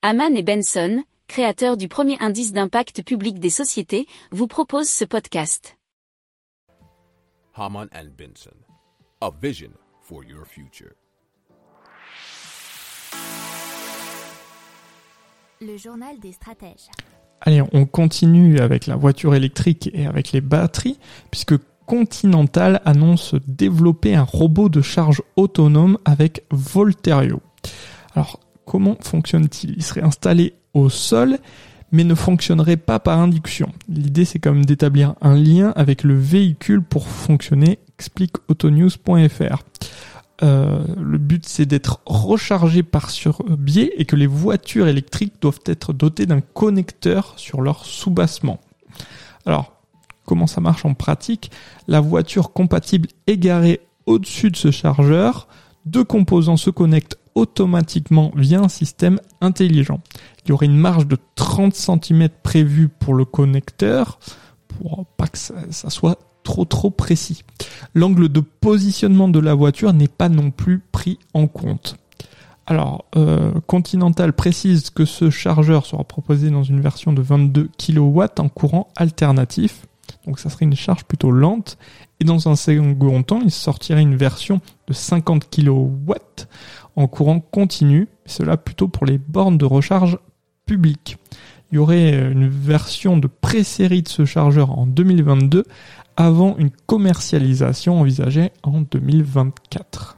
Haman et Benson, créateurs du premier indice d'impact public des sociétés, vous proposent ce podcast. Haman and Benson, a vision for your future. Le journal des stratèges. Allez, on continue avec la voiture électrique et avec les batteries, puisque Continental annonce développer un robot de charge autonome avec Volterio. Alors, comment fonctionne-t-il Il serait installé au sol, mais ne fonctionnerait pas par induction. L'idée, c'est comme d'établir un lien avec le véhicule pour fonctionner, explique autonews.fr. Euh, le but c'est d'être rechargé par sur-biais et que les voitures électriques doivent être dotées d'un connecteur sur leur soubassement. Alors, comment ça marche en pratique? La voiture compatible égarée au-dessus de ce chargeur, deux composants se connectent automatiquement via un système intelligent. Il y aurait une marge de 30 cm prévue pour le connecteur, pour pas que ça, soit trop trop précis. L'angle de positionnement de la voiture n'est pas non plus pris en compte. Alors, euh, Continental précise que ce chargeur sera proposé dans une version de 22 kW en courant alternatif. Donc ça serait une charge plutôt lente. Et dans un second temps, il sortirait une version de 50 kW en courant continu. Cela plutôt pour les bornes de recharge publiques. Il y aurait une version de pré-série de ce chargeur en 2022 avant une commercialisation envisagée en 2024.